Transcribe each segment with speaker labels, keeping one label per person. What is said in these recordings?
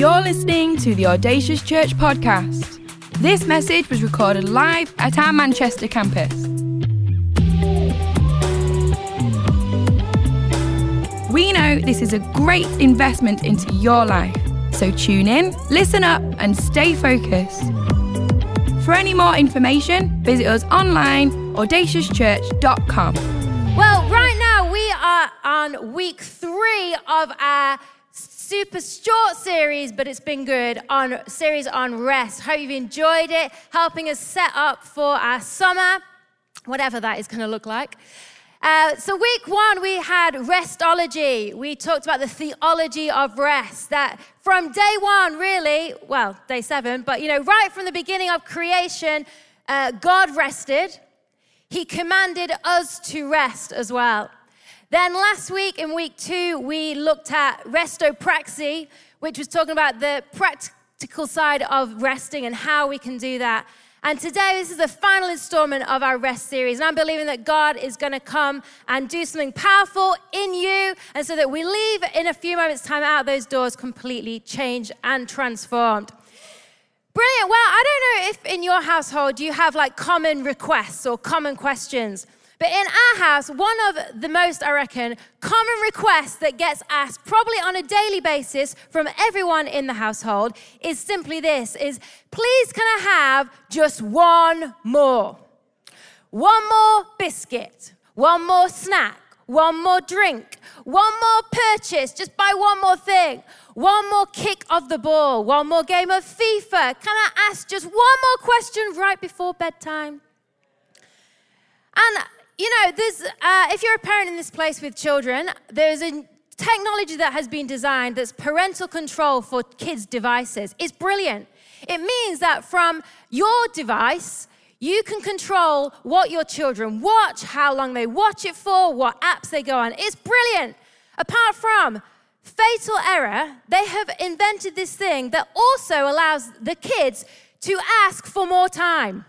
Speaker 1: You're listening to the Audacious Church podcast. This message was recorded live at our Manchester campus. We know this is a great investment into your life, so tune in, listen up, and stay focused. For any more information, visit us online, audaciouschurch.com.
Speaker 2: Well, right now we are on week three of our super short series, but it's been good on series on rest. Hope you've enjoyed it, helping us set up for our summer, whatever that is going to look like. Uh, so, week one, we had restology. We talked about the theology of rest. That from day one, really, well, day seven, but you know, right from the beginning of creation, uh, God rested. He commanded us to rest as well. Then last week, in week two, we looked at restopraxy, which was talking about the practical side of resting and how we can do that. And today, this is the final installment of our rest series. And I'm believing that God is going to come and do something powerful in you. And so that we leave in a few moments' time out those doors completely changed and transformed. Brilliant. Well, I don't know if in your household you have like common requests or common questions. But in our house, one of the most, I reckon, common requests that gets asked probably on a daily basis from everyone in the household is simply this is please can I have just one more? One more biscuit, one more snack, one more drink, one more purchase, just buy one more thing, one more kick of the ball, one more game of FIFA. Can I ask just one more question right before bedtime? And you know, there's, uh, if you're a parent in this place with children, there's a technology that has been designed that's parental control for kids' devices. It's brilliant. It means that from your device, you can control what your children watch, how long they watch it for, what apps they go on. It's brilliant. Apart from fatal error, they have invented this thing that also allows the kids to ask for more time.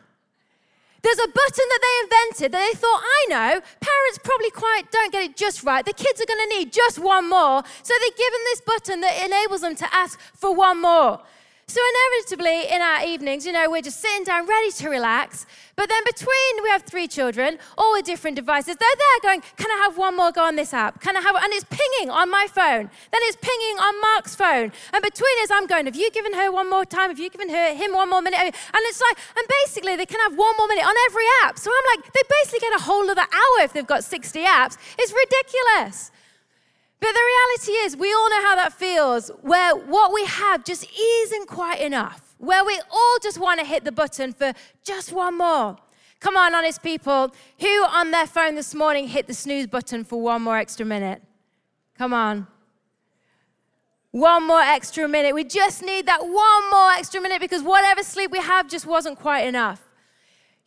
Speaker 2: There's a button that they invented that they thought, I know, parents probably quite don't get it just right. The kids are going to need just one more. So they've given this button that enables them to ask for one more. So, inevitably, in our evenings, you know, we're just sitting down ready to relax. But then, between we have three children, all with different devices, they're there going, Can I have one more go on this app? Can I have And it's pinging on my phone. Then it's pinging on Mark's phone. And between us, I'm going, Have you given her one more time? Have you given her, him one more minute? And it's like, and basically, they can have one more minute on every app. So I'm like, they basically get a whole other hour if they've got 60 apps. It's ridiculous. But the reality is, we all know how that feels, where what we have just isn't quite enough, where we all just want to hit the button for just one more. Come on, honest people. Who on their phone this morning hit the snooze button for one more extra minute? Come on. One more extra minute. We just need that one more extra minute because whatever sleep we have just wasn't quite enough.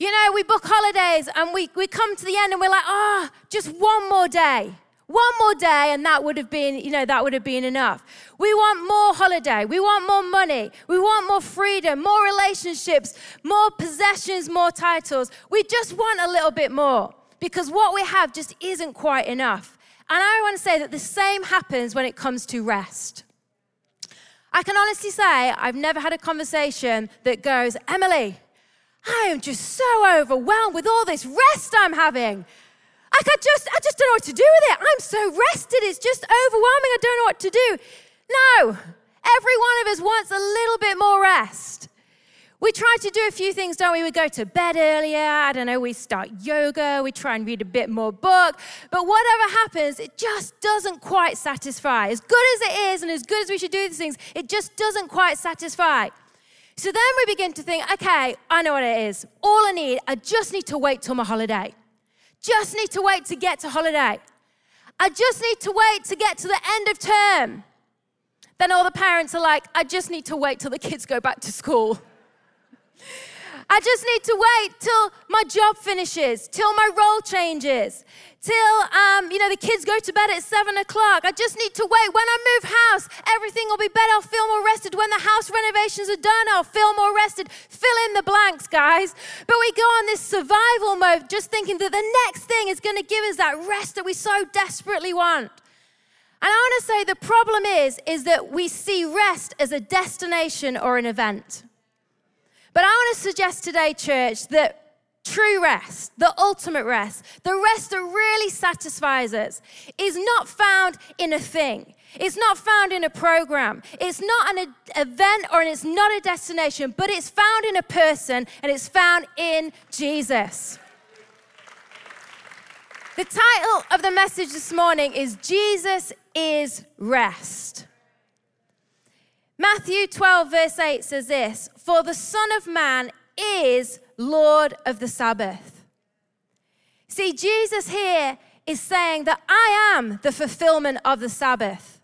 Speaker 2: You know, we book holidays and we, we come to the end and we're like, ah, oh, just one more day. One more day, and that would have been, you know, that would have been enough. We want more holiday. We want more money. We want more freedom, more relationships, more possessions, more titles. We just want a little bit more because what we have just isn't quite enough. And I want to say that the same happens when it comes to rest. I can honestly say I've never had a conversation that goes, Emily, I am just so overwhelmed with all this rest I'm having. I just, I just don't know what to do with it. I'm so rested. It's just overwhelming. I don't know what to do. No, every one of us wants a little bit more rest. We try to do a few things, don't we? We go to bed earlier. I don't know. We start yoga. We try and read a bit more book. But whatever happens, it just doesn't quite satisfy. As good as it is, and as good as we should do these things, it just doesn't quite satisfy. So then we begin to think, okay, I know what it is. All I need, I just need to wait till my holiday just need to wait to get to holiday. I just need to wait to get to the end of term. Then all the parents are like, I just need to wait till the kids go back to school. I just need to wait till my job finishes, till my role changes, till um, you know the kids go to bed at seven o'clock. I just need to wait. When I move house, everything will be better. I'll feel more rested. When the house renovations are done, I'll feel more rested. Fill in the blanks, guys. But we go on this survival mode, just thinking that the next thing is going to give us that rest that we so desperately want. And I want to say the problem is, is that we see rest as a destination or an event. But I want to suggest today, church, that true rest, the ultimate rest, the rest that really satisfies us, is not found in a thing. It's not found in a program. It's not an event or it's not a destination, but it's found in a person and it's found in Jesus. The title of the message this morning is Jesus is Rest. Matthew 12, verse 8 says this For the Son of Man is Lord of the Sabbath. See, Jesus here is saying that I am the fulfillment of the Sabbath.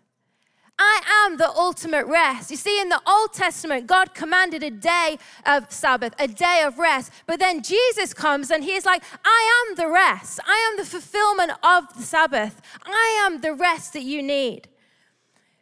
Speaker 2: I am the ultimate rest. You see, in the Old Testament, God commanded a day of Sabbath, a day of rest. But then Jesus comes and he's like, I am the rest. I am the fulfillment of the Sabbath. I am the rest that you need.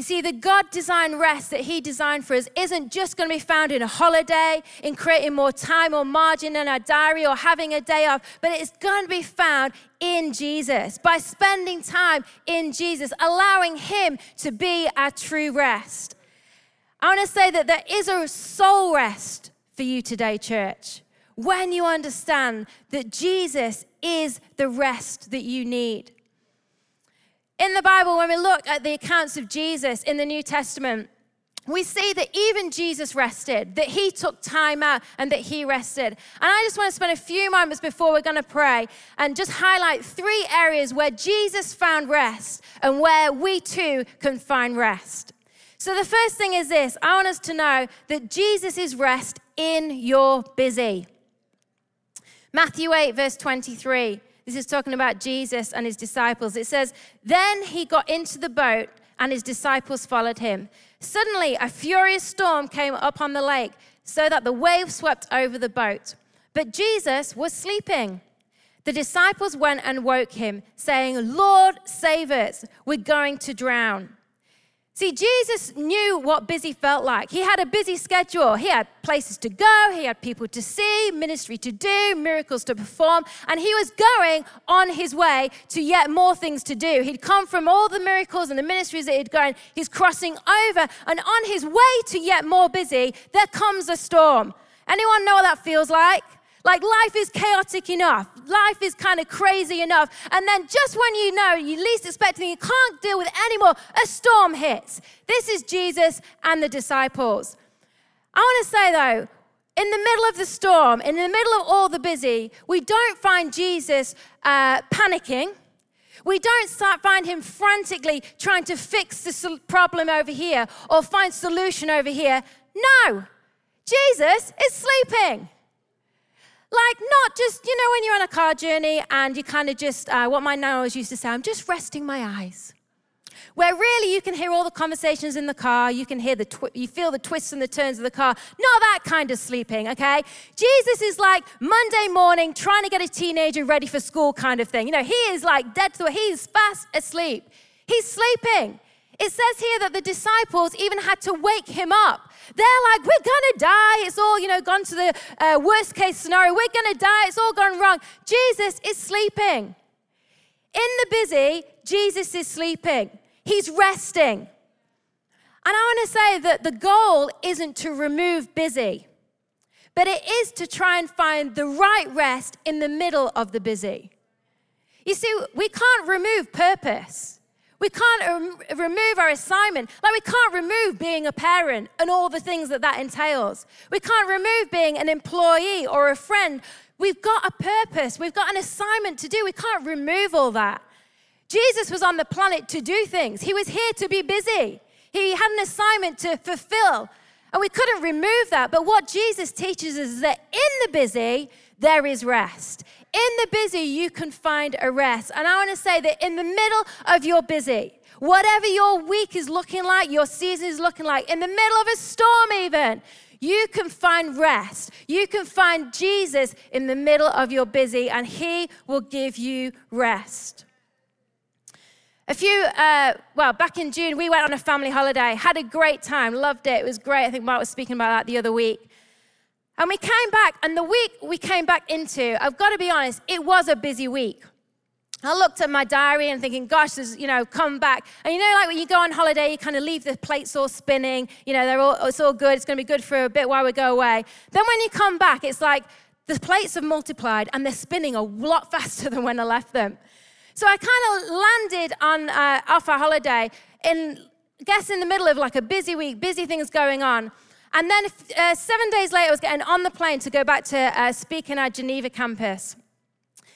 Speaker 2: You see, the God designed rest that He designed for us isn't just going to be found in a holiday, in creating more time or margin in our diary or having a day off, but it's going to be found in Jesus by spending time in Jesus, allowing Him to be our true rest. I want to say that there is a soul rest for you today, church, when you understand that Jesus is the rest that you need. In the Bible, when we look at the accounts of Jesus in the New Testament, we see that even Jesus rested, that he took time out and that he rested. And I just want to spend a few moments before we're going to pray and just highlight three areas where Jesus found rest and where we too can find rest. So, the first thing is this I want us to know that Jesus is rest in your busy. Matthew 8, verse 23. This is talking about Jesus and his disciples. It says, Then he got into the boat and his disciples followed him. Suddenly, a furious storm came up on the lake so that the waves swept over the boat. But Jesus was sleeping. The disciples went and woke him, saying, Lord, save us, we're going to drown. See, Jesus knew what busy felt like. He had a busy schedule. He had places to go, he had people to see, ministry to do, miracles to perform, and he was going on his way to yet more things to do. He'd come from all the miracles and the ministries that he'd gone. He's crossing over, and on his way to yet more busy, there comes a storm. Anyone know what that feels like? Like life is chaotic enough. Life is kind of crazy enough. And then just when you know you least expecting you can't deal with it anymore, a storm hits. This is Jesus and the disciples. I want to say though, in the middle of the storm, in the middle of all the busy, we don't find Jesus uh, panicking. We don't start, find him frantically trying to fix the problem over here or find solution over here. No, Jesus is sleeping. Like, not just, you know, when you're on a car journey and you kind of just, uh, what my nan always used to say, I'm just resting my eyes. Where really you can hear all the conversations in the car, you can hear the, twi- you feel the twists and the turns of the car. Not that kind of sleeping, okay? Jesus is like Monday morning trying to get a teenager ready for school kind of thing. You know, he is like dead to, it, he's fast asleep. He's sleeping. It says here that the disciples even had to wake him up. They're like, we're gonna die. It's all, you know, gone to the uh, worst case scenario. We're gonna die. It's all gone wrong. Jesus is sleeping. In the busy, Jesus is sleeping. He's resting. And I want to say that the goal isn't to remove busy, but it is to try and find the right rest in the middle of the busy. You see, we can't remove purpose. We can't um, remove our assignment. Like, we can't remove being a parent and all the things that that entails. We can't remove being an employee or a friend. We've got a purpose, we've got an assignment to do. We can't remove all that. Jesus was on the planet to do things, He was here to be busy. He had an assignment to fulfill. And we couldn't remove that. But what Jesus teaches us is that in the busy, there is rest. In the busy, you can find a rest. And I want to say that in the middle of your busy, whatever your week is looking like, your season is looking like, in the middle of a storm, even, You can find rest. You can find Jesus in the middle of your busy, and He will give you rest. A few, uh, well, back in June, we went on a family holiday, had a great time, loved it. It was great. I think Mark was speaking about that the other week. And we came back, and the week we came back into, I've got to be honest, it was a busy week. I looked at my diary and thinking, gosh, there's, you know, come back. And you know, like when you go on holiday, you kind of leave the plates all spinning. You know, they're all, it's all good. It's going to be good for a bit while we go away. Then when you come back, it's like the plates have multiplied and they're spinning a lot faster than when I left them. So I kind of landed on uh, off our holiday in, I guess, in the middle of like a busy week, busy things going on. And then uh, seven days later, I was getting on the plane to go back to uh, speak in our Geneva campus.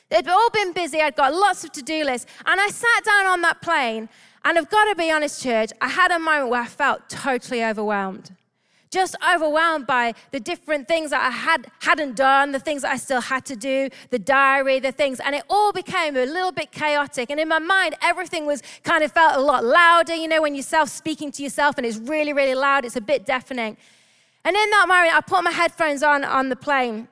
Speaker 2: They'd all been busy. I'd got lots of to do lists. And I sat down on that plane, and I've got to be honest, church, I had a moment where I felt totally overwhelmed. Just overwhelmed by the different things that I had, hadn't done, the things that I still had to do, the diary, the things, and it all became a little bit chaotic. And in my mind, everything was kind of felt a lot louder. You know, when you're self speaking to yourself and it's really, really loud, it's a bit deafening. And in that moment, I put my headphones on on the plane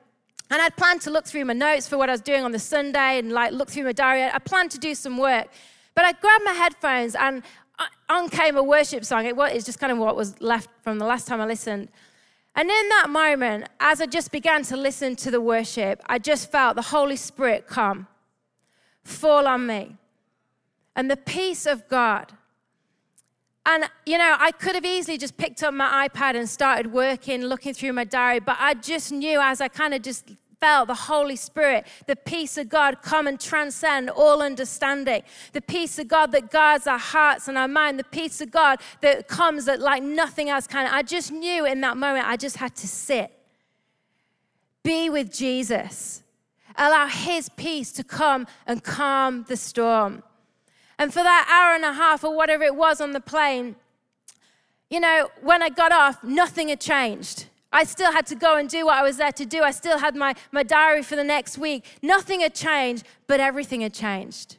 Speaker 2: and I'd planned to look through my notes for what I was doing on the Sunday and like look through my diary. I planned to do some work. But I grabbed my headphones and uh, on came a worship song. It was just kind of what was left from the last time I listened. And in that moment, as I just began to listen to the worship, I just felt the Holy Spirit come, fall on me, and the peace of God. And, you know, I could have easily just picked up my iPad and started working, looking through my diary, but I just knew as I kind of just felt the Holy Spirit, the peace of God come and transcend all understanding. The peace of God that guards our hearts and our mind, the peace of God that comes that like nothing else can. I just knew in that moment I just had to sit, be with Jesus, allow His peace to come and calm the storm. And for that hour and a half or whatever it was on the plane, you know, when I got off, nothing had changed. I still had to go and do what I was there to do. I still had my, my diary for the next week. Nothing had changed, but everything had changed.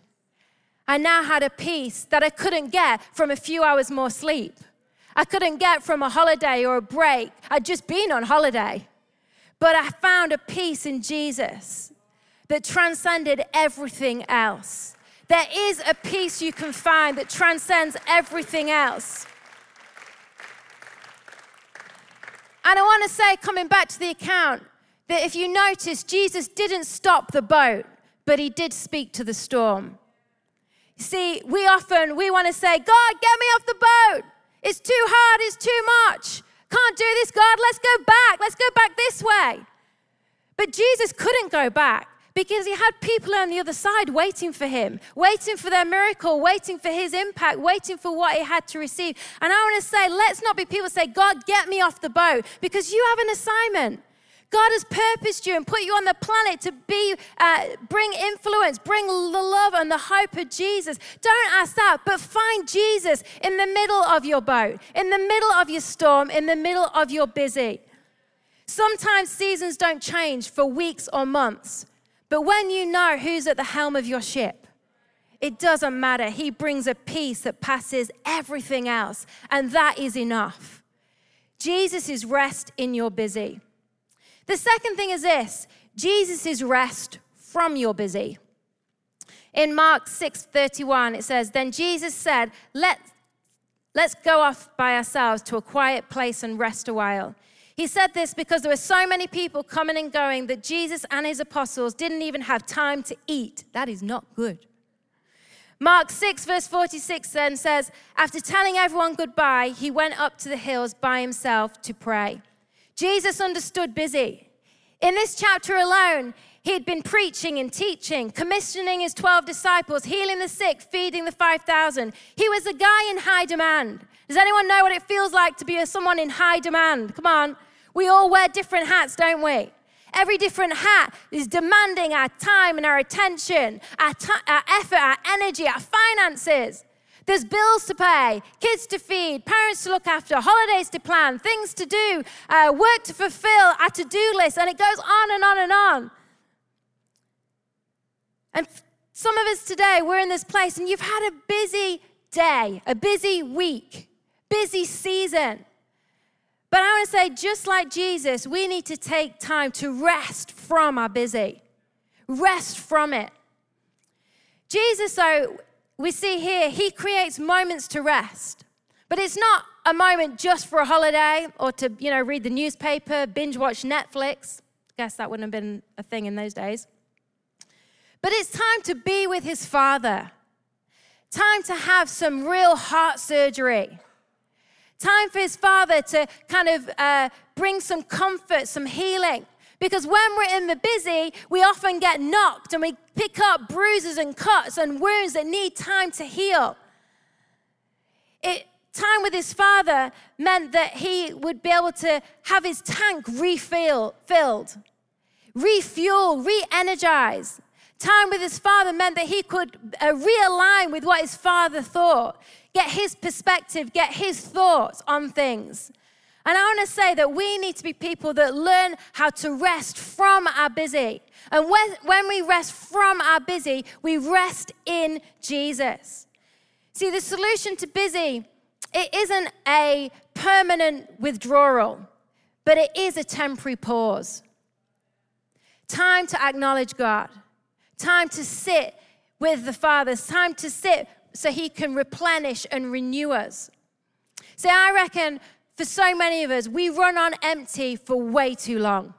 Speaker 2: I now had a peace that I couldn't get from a few hours more sleep. I couldn't get from a holiday or a break. I'd just been on holiday. But I found a peace in Jesus that transcended everything else. There is a peace you can find that transcends everything else. And I want to say, coming back to the account, that if you notice, Jesus didn't stop the boat, but he did speak to the storm. See, we often we want to say, God, get me off the boat. It's too hard, it's too much. Can't do this, God. Let's go back. Let's go back this way. But Jesus couldn't go back because he had people on the other side waiting for him, waiting for their miracle, waiting for his impact, waiting for what he had to receive. And I want to say, let's not be people say, God, get me off the boat because you have an assignment. God has purposed you and put you on the planet to be, uh, bring influence, bring the love and the hope of Jesus. Don't ask that, but find Jesus in the middle of your boat, in the middle of your storm, in the middle of your busy. Sometimes seasons don't change for weeks or months, but when you know who's at the helm of your ship, it doesn't matter. He brings a peace that passes everything else, and that is enough. Jesus is rest in your busy. The second thing is this Jesus is rest from your busy. In Mark 6:31 it says then Jesus said let let's go off by ourselves to a quiet place and rest a while. He said this because there were so many people coming and going that Jesus and his apostles didn't even have time to eat. That is not good. Mark 6, verse 46 then says, After telling everyone goodbye, he went up to the hills by himself to pray. Jesus understood busy. In this chapter alone, he'd been preaching and teaching, commissioning his 12 disciples, healing the sick, feeding the 5,000. He was a guy in high demand. Does anyone know what it feels like to be a, someone in high demand? Come on. We all wear different hats, don't we? Every different hat is demanding our time and our attention, our, t- our effort, our energy, our finances. There's bills to pay, kids to feed, parents to look after, holidays to plan, things to do, uh, work to fulfill, our to do list, and it goes on and on and on. And some of us today, we're in this place and you've had a busy day, a busy week, busy season. But I want to say, just like Jesus, we need to take time to rest from our busy, rest from it. Jesus, though, we see here, he creates moments to rest. But it's not a moment just for a holiday or to, you know, read the newspaper, binge watch Netflix. Guess that wouldn't have been a thing in those days. But it's time to be with his father. Time to have some real heart surgery. Time for his father to kind of uh, bring some comfort, some healing. Because when we're in the busy, we often get knocked and we pick up bruises and cuts and wounds that need time to heal. It, time with his father meant that he would be able to have his tank refilled, refuel, re energize. Time with his father meant that he could uh, realign with what his father thought, get his perspective, get his thoughts on things. And I want to say that we need to be people that learn how to rest from our busy. And when, when we rest from our busy, we rest in Jesus. See, the solution to busy, it isn't a permanent withdrawal, but it is a temporary pause. Time to acknowledge God, time to sit with the Father, time to sit so He can replenish and renew us. See, I reckon for so many of us, we run on empty for way too long.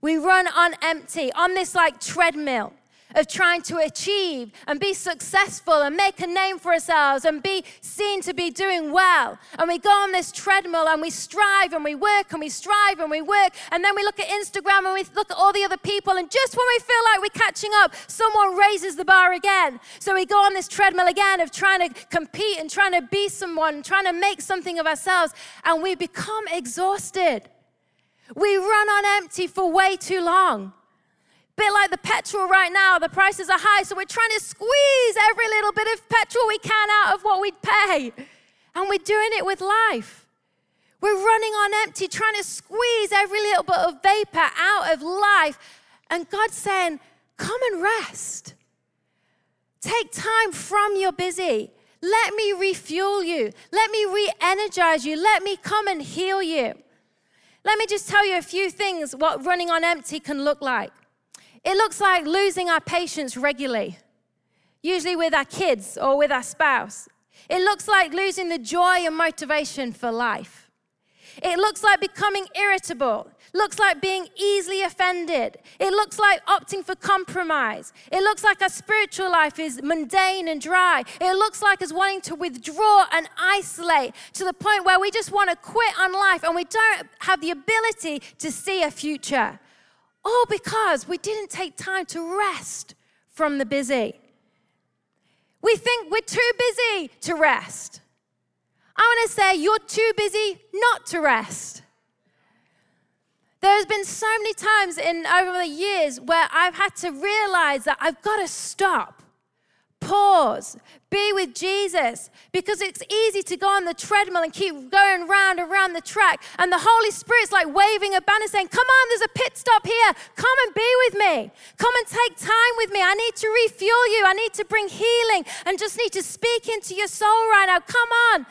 Speaker 2: We run on empty, on this like treadmill of trying to achieve and be successful and make a name for ourselves and be seen to be doing well. And we go on this treadmill and we strive and we work and we strive and we work. And then we look at Instagram and we look at all the other people. And just when we feel like we're catching up, someone raises the bar again. So we go on this treadmill again of trying to compete and trying to be someone, trying to make something of ourselves. And we become exhausted. We run on empty for way too long bit like the petrol right now, the prices are high, so we're trying to squeeze every little bit of petrol we can out of what we'd pay. And we're doing it with life. We're running on empty, trying to squeeze every little bit of vapor out of life. And God's saying, Come and rest. Take time from your busy. Let me refuel you. Let me re energize you. Let me come and heal you. Let me just tell you a few things what running on empty can look like. It looks like losing our patience regularly, usually with our kids or with our spouse. It looks like losing the joy and motivation for life. It looks like becoming irritable. Looks like being easily offended. It looks like opting for compromise. It looks like our spiritual life is mundane and dry. It looks like us wanting to withdraw and isolate to the point where we just want to quit on life and we don't have the ability to see a future. All because we didn't take time to rest from the busy. We think we're too busy to rest. I want to say you're too busy not to rest. There's been so many times in over the years where I've had to realize that I've got to stop Pause. Be with Jesus because it's easy to go on the treadmill and keep going round and round the track. And the Holy Spirit's like waving a banner saying, Come on, there's a pit stop here. Come and be with me. Come and take time with me. I need to refuel you. I need to bring healing and just need to speak into your soul right now. Come on.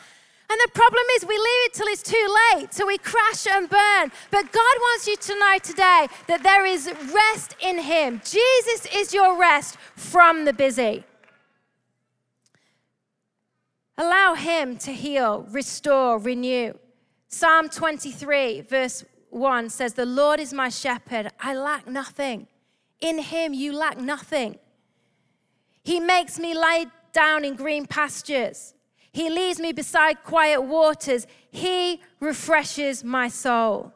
Speaker 2: And the problem is, we leave it till it's too late, so we crash and burn. But God wants you to know today that there is rest in Him. Jesus is your rest from the busy. Allow Him to heal, restore, renew. Psalm 23, verse 1 says, The Lord is my shepherd, I lack nothing. In Him you lack nothing. He makes me lie down in green pastures. He leads me beside quiet waters. He refreshes my soul.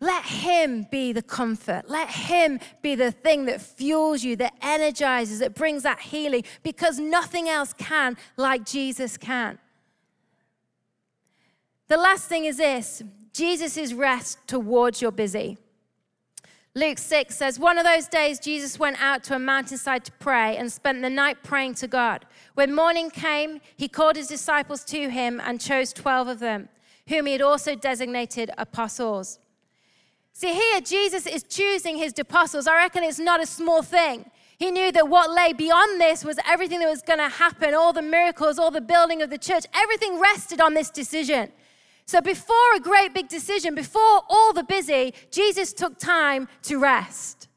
Speaker 2: Let Him be the comfort. Let Him be the thing that fuels you, that energizes, that brings that healing, because nothing else can like Jesus can. The last thing is this Jesus rest towards your busy. Luke 6 says, One of those days, Jesus went out to a mountainside to pray and spent the night praying to God. When morning came, he called his disciples to him and chose 12 of them, whom he had also designated apostles. See, here Jesus is choosing his apostles. I reckon it's not a small thing. He knew that what lay beyond this was everything that was going to happen, all the miracles, all the building of the church, everything rested on this decision. So before a great big decision, before all the busy, Jesus took time to rest.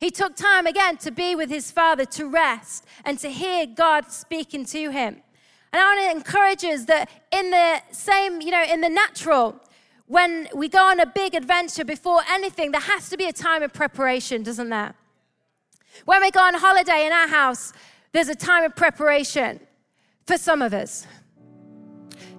Speaker 2: He took time again to be with his Father, to rest, and to hear God speaking to him. And I want to encourage us that in the same, you know, in the natural, when we go on a big adventure before anything, there has to be a time of preparation, doesn't there? When we go on holiday in our house, there's a time of preparation for some of us.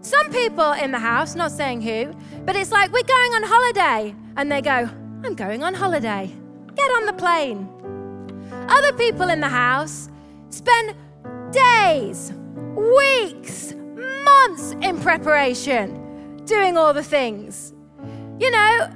Speaker 2: Some people in the house, not saying who, but it's like we're going on holiday, and they go, I'm going on holiday. Get on the plane. Other people in the house spend days, weeks, months in preparation, doing all the things. You know,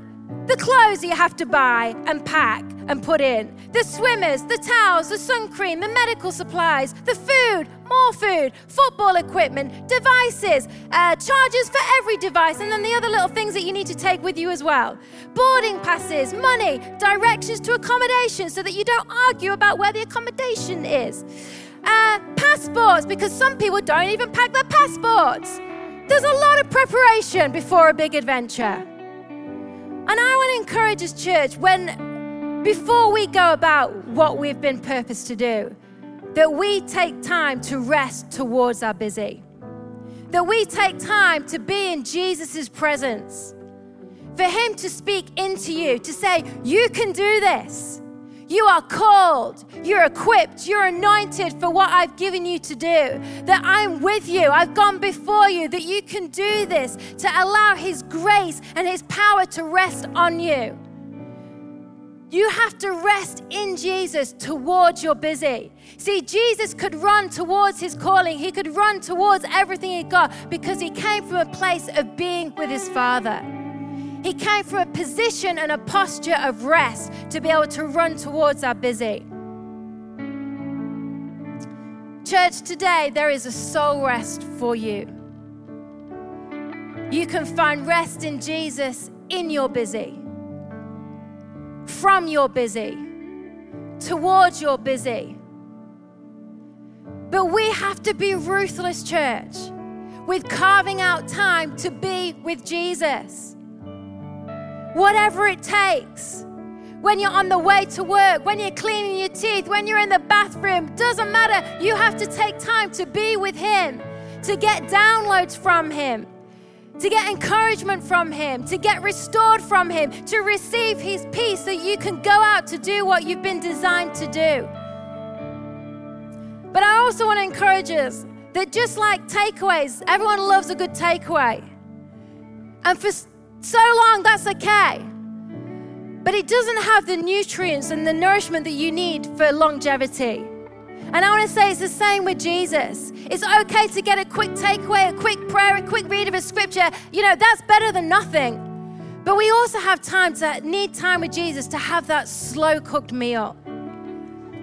Speaker 2: the clothes you have to buy and pack and put in, the swimmers, the towels, the sun cream, the medical supplies, the food, more food, football equipment, devices, uh, charges for every device, and then the other little things that you need to take with you as well. Boarding passes, money, directions to accommodation so that you don't argue about where the accommodation is. Uh, passports, because some people don't even pack their passports. There's a lot of preparation before a big adventure. And I want to encourage us, church, when before we go about what we've been purposed to do, that we take time to rest towards our busy. That we take time to be in Jesus' presence. For Him to speak into you, to say, You can do this. You are called, you're equipped, you're anointed for what I've given you to do. That I'm with you, I've gone before you, that you can do this to allow His grace and His power to rest on you. You have to rest in Jesus towards your busy. See, Jesus could run towards his calling. He could run towards everything he got because he came from a place of being with his Father. He came from a position and a posture of rest to be able to run towards our busy. Church, today there is a soul rest for you. You can find rest in Jesus in your busy, from your busy, towards your busy. But we have to be ruthless, church, with carving out time to be with Jesus whatever it takes. When you're on the way to work, when you're cleaning your teeth, when you're in the bathroom, doesn't matter. You have to take time to be with Him, to get downloads from Him, to get encouragement from Him, to get restored from Him, to receive His peace so you can go out to do what you've been designed to do. But I also want to encourage us that just like takeaways, everyone loves a good takeaway. And for so long, that's okay. But it doesn't have the nutrients and the nourishment that you need for longevity. And I want to say it's the same with Jesus. It's okay to get a quick takeaway, a quick prayer, a quick read of a scripture. You know, that's better than nothing. But we also have time to need time with Jesus to have that slow cooked meal.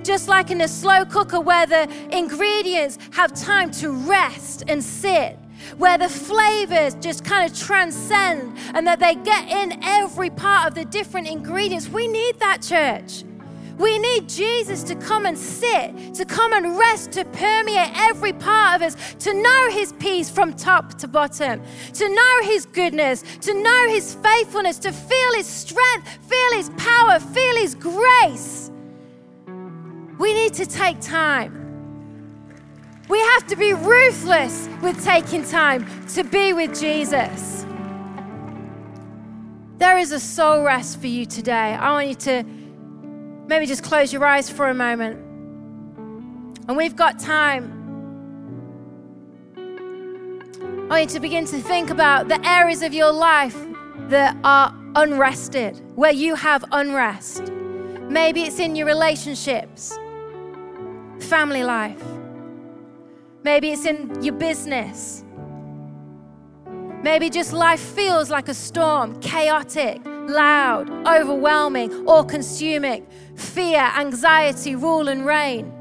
Speaker 2: Just like in a slow cooker where the ingredients have time to rest and sit where the flavors just kind of transcend and that they get in every part of the different ingredients. We need that, church. We need Jesus to come and sit, to come and rest, to permeate every part of us, to know His peace from top to bottom, to know His goodness, to know His faithfulness, to feel His strength, feel His power, feel His grace. We need to take time we have to be ruthless with taking time to be with Jesus. There is a soul rest for you today. I want you to maybe just close your eyes for a moment. And we've got time. I want you to begin to think about the areas of your life that are unrested, where you have unrest. Maybe it's in your relationships, family life. Maybe it's in your business. Maybe just life feels like a storm, chaotic, loud, overwhelming, all consuming. Fear, anxiety rule and reign.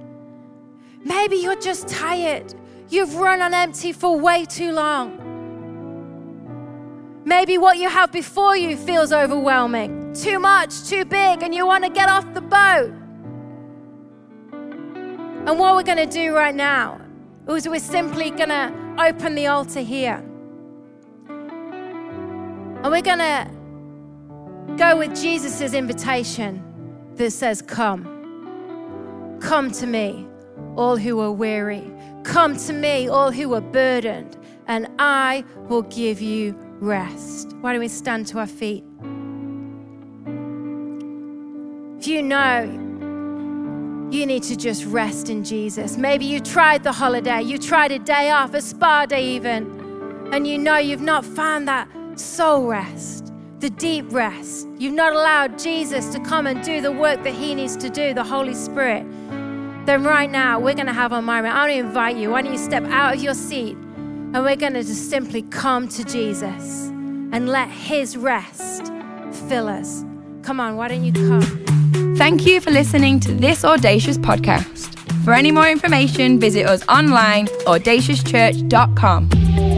Speaker 2: Maybe you're just tired. You've run on empty for way too long. Maybe what you have before you feels overwhelming, too much, too big, and you want to get off the boat. And what we're going to do right now we're simply going to open the altar here. And we're going to go with Jesus' invitation that says, Come. Come to me, all who are weary. Come to me, all who are burdened, and I will give you rest. Why don't we stand to our feet? If you know you need to just rest in Jesus. Maybe you tried the holiday, you tried a day off, a spa day even, and you know you've not found that soul rest, the deep rest. You've not allowed Jesus to come and do the work that He needs to do, the Holy Spirit. Then, right now, we're going to have a moment. I want to invite you. Why don't you step out of your seat and we're going to just simply come to Jesus and let His rest fill us. Come on, why don't you come?
Speaker 1: Thank you for listening to this Audacious podcast. For any more information, visit us online, at audaciouschurch.com.